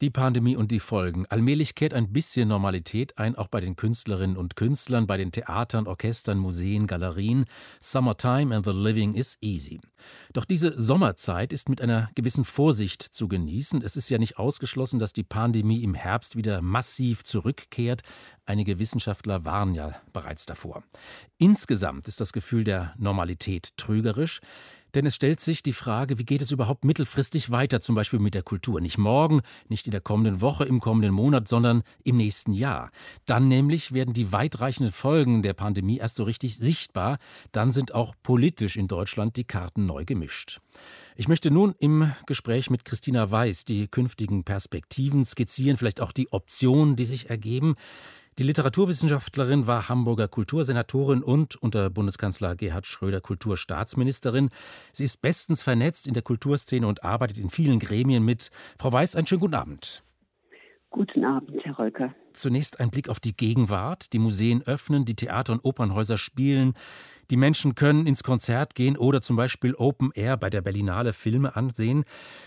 die Pandemie und die Folgen. Allmählich kehrt ein bisschen Normalität ein, auch bei den Künstlerinnen und Künstlern, bei den Theatern, Orchestern, Museen, Galerien. Summertime and the living is easy. Doch diese Sommerzeit ist mit einer gewissen Vorsicht zu genießen. Es ist ja nicht ausgeschlossen, dass die Pandemie im Herbst wieder massiv zurückkehrt. Einige Wissenschaftler waren ja bereits davor. Insgesamt ist das Gefühl der Normalität trügerisch. Denn es stellt sich die Frage, wie geht es überhaupt mittelfristig weiter, zum Beispiel mit der Kultur? Nicht morgen, nicht in der kommenden Woche, im kommenden Monat, sondern im nächsten Jahr. Dann nämlich werden die weitreichenden Folgen der Pandemie erst so richtig sichtbar. Dann sind auch politisch in Deutschland die Karten neu gemischt. Ich möchte nun im Gespräch mit Christina Weiß die künftigen Perspektiven skizzieren, vielleicht auch die Optionen, die sich ergeben. Die Literaturwissenschaftlerin war Hamburger Kultursenatorin und unter Bundeskanzler Gerhard Schröder Kulturstaatsministerin. Sie ist bestens vernetzt in der Kulturszene und arbeitet in vielen Gremien mit. Frau Weiß, einen schönen guten Abend. Guten Abend, Herr Rölker. Zunächst ein Blick auf die Gegenwart. Die Museen öffnen, die Theater und Opernhäuser spielen. Die Menschen können ins Konzert gehen oder zum Beispiel Open Air bei der Berlinale Filme ansehen.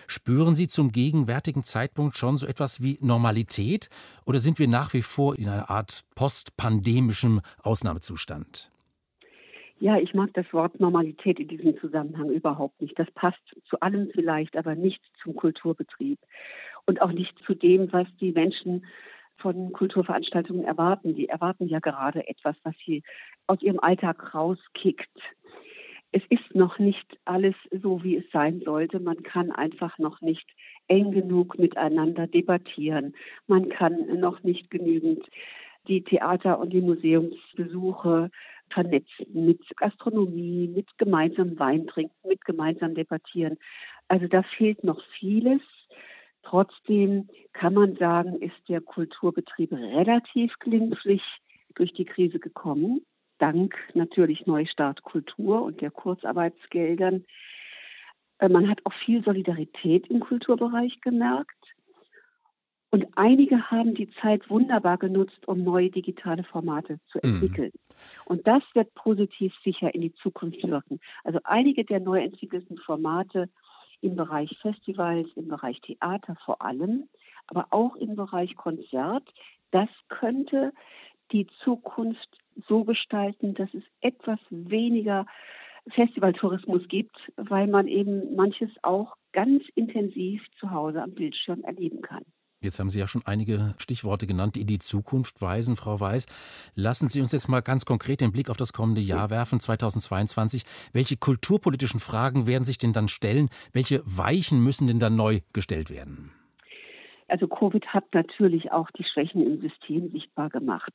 Spüren Sie zum gegenwärtigen Zeitpunkt schon so etwas wie Normalität oder sind wir nach wie vor in einer Art postpandemischem Ausnahmezustand? Ja, ich mag das Wort Normalität in diesem Zusammenhang überhaupt nicht. Das passt zu allem vielleicht, aber nicht zum Kulturbetrieb und auch nicht zu dem, was die Menschen von Kulturveranstaltungen erwarten. Die erwarten ja gerade etwas, was sie aus ihrem Alltag rauskickt. Es ist noch nicht alles so, wie es sein sollte. Man kann einfach noch nicht eng genug miteinander debattieren. Man kann noch nicht genügend die Theater- und die Museumsbesuche vernetzen mit Gastronomie, mit gemeinsamem Wein trinken, mit gemeinsam debattieren. Also da fehlt noch vieles. Trotzdem kann man sagen, ist der Kulturbetrieb relativ glimpflich durch die Krise gekommen, dank natürlich Neustart Kultur und der Kurzarbeitsgeldern. Äh, man hat auch viel Solidarität im Kulturbereich gemerkt. Und einige haben die Zeit wunderbar genutzt, um neue digitale Formate zu mhm. entwickeln. Mhm. Und das wird positiv sicher in die Zukunft wirken. Also einige der neu entwickelten Formate im Bereich Festivals, im Bereich Theater vor allem, aber auch im Bereich Konzert. Das könnte die Zukunft so gestalten, dass es etwas weniger Festivaltourismus gibt, weil man eben manches auch ganz intensiv zu Hause am Bildschirm erleben kann. Jetzt haben Sie ja schon einige Stichworte genannt, die in die Zukunft weisen, Frau Weiß. Lassen Sie uns jetzt mal ganz konkret den Blick auf das kommende Jahr werfen, 2022. Welche kulturpolitischen Fragen werden sich denn dann stellen? Welche Weichen müssen denn dann neu gestellt werden? Also Covid hat natürlich auch die Schwächen im System sichtbar gemacht.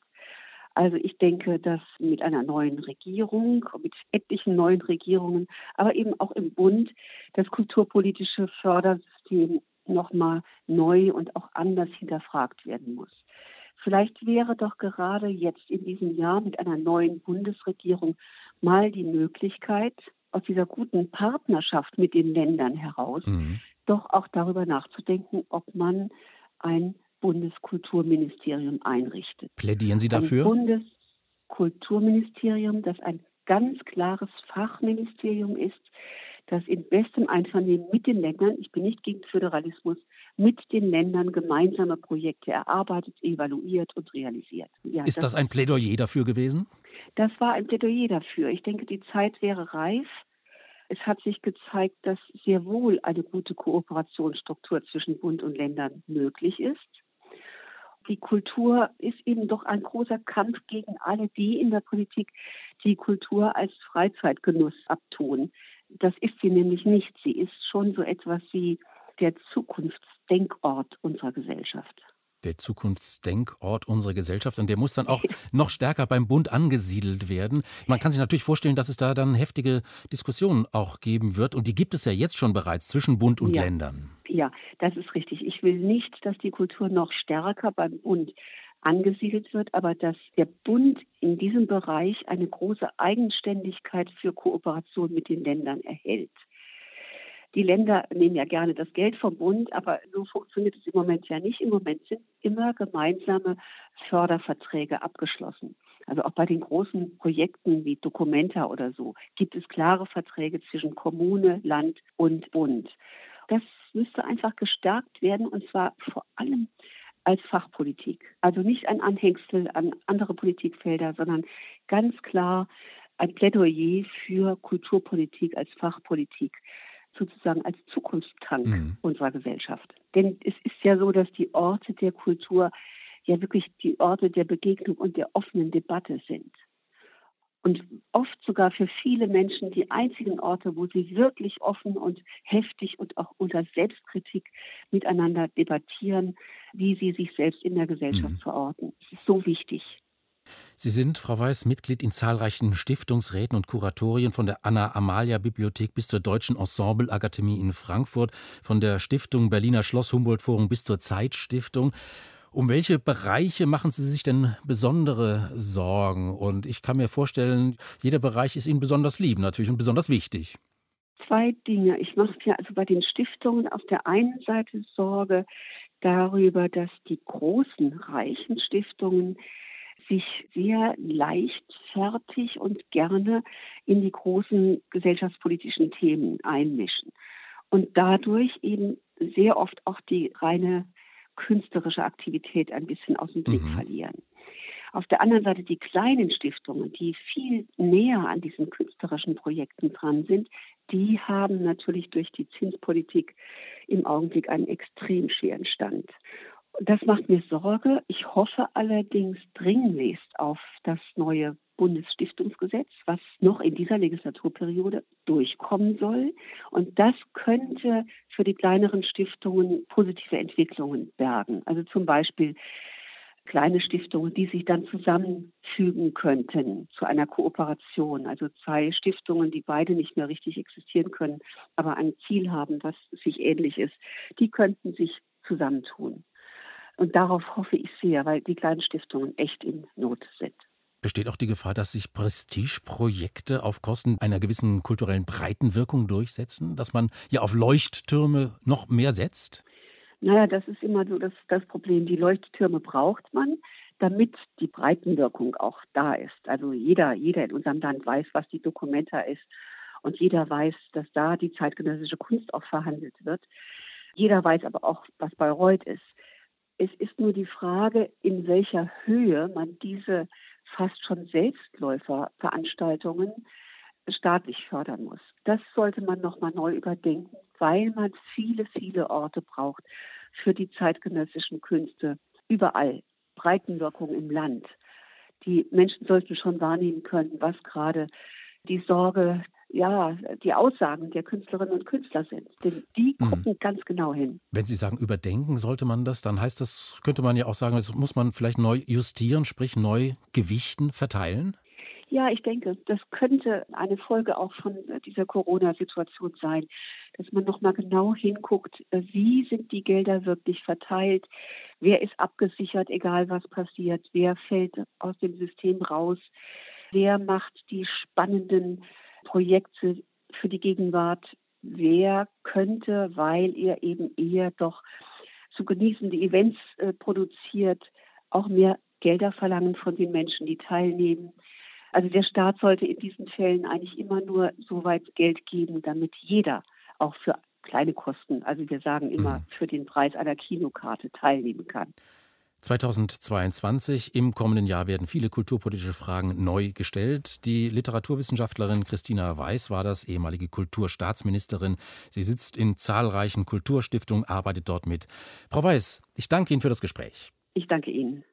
Also ich denke, dass mit einer neuen Regierung, mit etlichen neuen Regierungen, aber eben auch im Bund das kulturpolitische Fördersystem nochmal neu und auch anders hinterfragt werden muss. Vielleicht wäre doch gerade jetzt in diesem Jahr mit einer neuen Bundesregierung mal die Möglichkeit, aus dieser guten Partnerschaft mit den Ländern heraus, mhm. doch auch darüber nachzudenken, ob man ein Bundeskulturministerium einrichtet. Plädieren Sie dafür? Ein Bundeskulturministerium, das ein ganz klares Fachministerium ist, das in bestem Einvernehmen mit den Ländern, ich bin nicht gegen Föderalismus, mit den Ländern gemeinsame Projekte erarbeitet, evaluiert und realisiert. Ja, Ist das, das ein Plädoyer dafür gewesen? Das war ein Plädoyer dafür. Ich denke, die Zeit wäre reif. Es hat sich gezeigt, dass sehr wohl eine gute Kooperationsstruktur zwischen Bund und Ländern möglich ist. Die Kultur ist eben doch ein großer Kampf gegen alle die in der Politik, die Kultur als Freizeitgenuss abtun. Das ist sie nämlich nicht. Sie ist schon so etwas wie der Zukunftsdenkort unserer Gesellschaft. Der Zukunftsdenkort unserer Gesellschaft und der muss dann auch noch stärker beim Bund angesiedelt werden. Man kann sich natürlich vorstellen, dass es da dann heftige Diskussionen auch geben wird und die gibt es ja jetzt schon bereits zwischen Bund und ja. Ländern. Ja, das ist richtig. Ich will nicht, dass die Kultur noch stärker beim Bund angesiedelt wird, aber dass der Bund in diesem Bereich eine große Eigenständigkeit für Kooperation mit den Ländern erhält. Die Länder nehmen ja gerne das Geld vom Bund, aber so funktioniert es im Moment ja nicht. Im Moment sind immer gemeinsame Förderverträge abgeschlossen. Also auch bei den großen Projekten wie Documenta oder so gibt es klare Verträge zwischen Kommune, Land und Bund. Das müsste einfach gestärkt werden und zwar vor allem als Fachpolitik. Also nicht ein Anhängsel an andere Politikfelder, sondern ganz klar ein Plädoyer für Kulturpolitik als Fachpolitik, sozusagen als Zukunftstank mhm. unserer Gesellschaft. Denn es ist ja so, dass die Orte der Kultur ja wirklich die Orte der Begegnung und der offenen Debatte sind. Und oft sogar für viele Menschen die einzigen Orte, wo sie wirklich offen und heftig und auch unter Selbstkritik miteinander debattieren, wie sie sich selbst in der Gesellschaft mhm. verorten. Das ist so wichtig. Sie sind, Frau Weiß, Mitglied in zahlreichen Stiftungsräten und Kuratorien von der Anna-Amalia-Bibliothek bis zur Deutschen Ensemble-Akademie in Frankfurt, von der Stiftung Berliner Schloss Humboldt Forum bis zur Zeitstiftung. Um welche Bereiche machen Sie sich denn besondere Sorgen? Und ich kann mir vorstellen, jeder Bereich ist Ihnen besonders lieb natürlich und besonders wichtig. Zwei Dinge. Ich mache mir also bei den Stiftungen auf der einen Seite Sorge darüber, dass die großen, reichen Stiftungen sich sehr leichtfertig und gerne in die großen gesellschaftspolitischen Themen einmischen und dadurch eben sehr oft auch die reine künstlerische Aktivität ein bisschen aus dem Blick mhm. verlieren. Auf der anderen Seite die kleinen Stiftungen, die viel näher an diesen künstlerischen Projekten dran sind, die haben natürlich durch die Zinspolitik im Augenblick einen extrem schweren Stand. Das macht mir Sorge. Ich hoffe allerdings dringlichst auf das neue Bundesstiftungsgesetz, was noch in dieser Legislaturperiode durchkommen soll. Und das könnte für die kleineren Stiftungen positive Entwicklungen bergen. Also zum Beispiel kleine Stiftungen, die sich dann zusammenfügen könnten zu einer Kooperation. Also zwei Stiftungen, die beide nicht mehr richtig existieren können, aber ein Ziel haben, was sich ähnlich ist, die könnten sich zusammentun. Und darauf hoffe ich sehr, weil die kleinen Stiftungen echt in Not sind. Besteht auch die Gefahr, dass sich Prestigeprojekte auf Kosten einer gewissen kulturellen Breitenwirkung durchsetzen? Dass man ja auf Leuchttürme noch mehr setzt? Naja, das ist immer so das, das Problem. Die Leuchttürme braucht man, damit die Breitenwirkung auch da ist. Also jeder, jeder in unserem Land weiß, was die Dokumenta ist. Und jeder weiß, dass da die zeitgenössische Kunst auch verhandelt wird. Jeder weiß aber auch, was Bayreuth ist. Es ist nur die Frage, in welcher Höhe man diese fast schon Selbstläuferveranstaltungen staatlich fördern muss. Das sollte man nochmal neu überdenken, weil man viele, viele Orte braucht für die zeitgenössischen Künste überall. Breitenwirkung im Land. Die Menschen sollten schon wahrnehmen können, was gerade die Sorge ja, die Aussagen der Künstlerinnen und Künstler sind. Denn die mhm. gucken mhm. ganz genau hin. Wenn Sie sagen, überdenken sollte man das, dann heißt das, könnte man ja auch sagen, das muss man vielleicht neu justieren, sprich neu gewichten, verteilen? Ja, ich denke, das könnte eine Folge auch von dieser Corona-Situation sein, dass man nochmal genau hinguckt, wie sind die Gelder wirklich verteilt, wer ist abgesichert, egal was passiert, wer fällt aus dem System raus, wer macht die spannenden Projekte für die Gegenwart, wer könnte, weil er eben eher doch zu genießende Events äh, produziert, auch mehr Gelder verlangen von den Menschen, die teilnehmen. Also der Staat sollte in diesen Fällen eigentlich immer nur so weit Geld geben, damit jeder auch für kleine Kosten, also wir sagen immer mhm. für den Preis einer Kinokarte teilnehmen kann. 2022, im kommenden Jahr, werden viele kulturpolitische Fragen neu gestellt. Die Literaturwissenschaftlerin Christina Weiß war das, ehemalige Kulturstaatsministerin. Sie sitzt in zahlreichen Kulturstiftungen, arbeitet dort mit. Frau Weiß, ich danke Ihnen für das Gespräch. Ich danke Ihnen.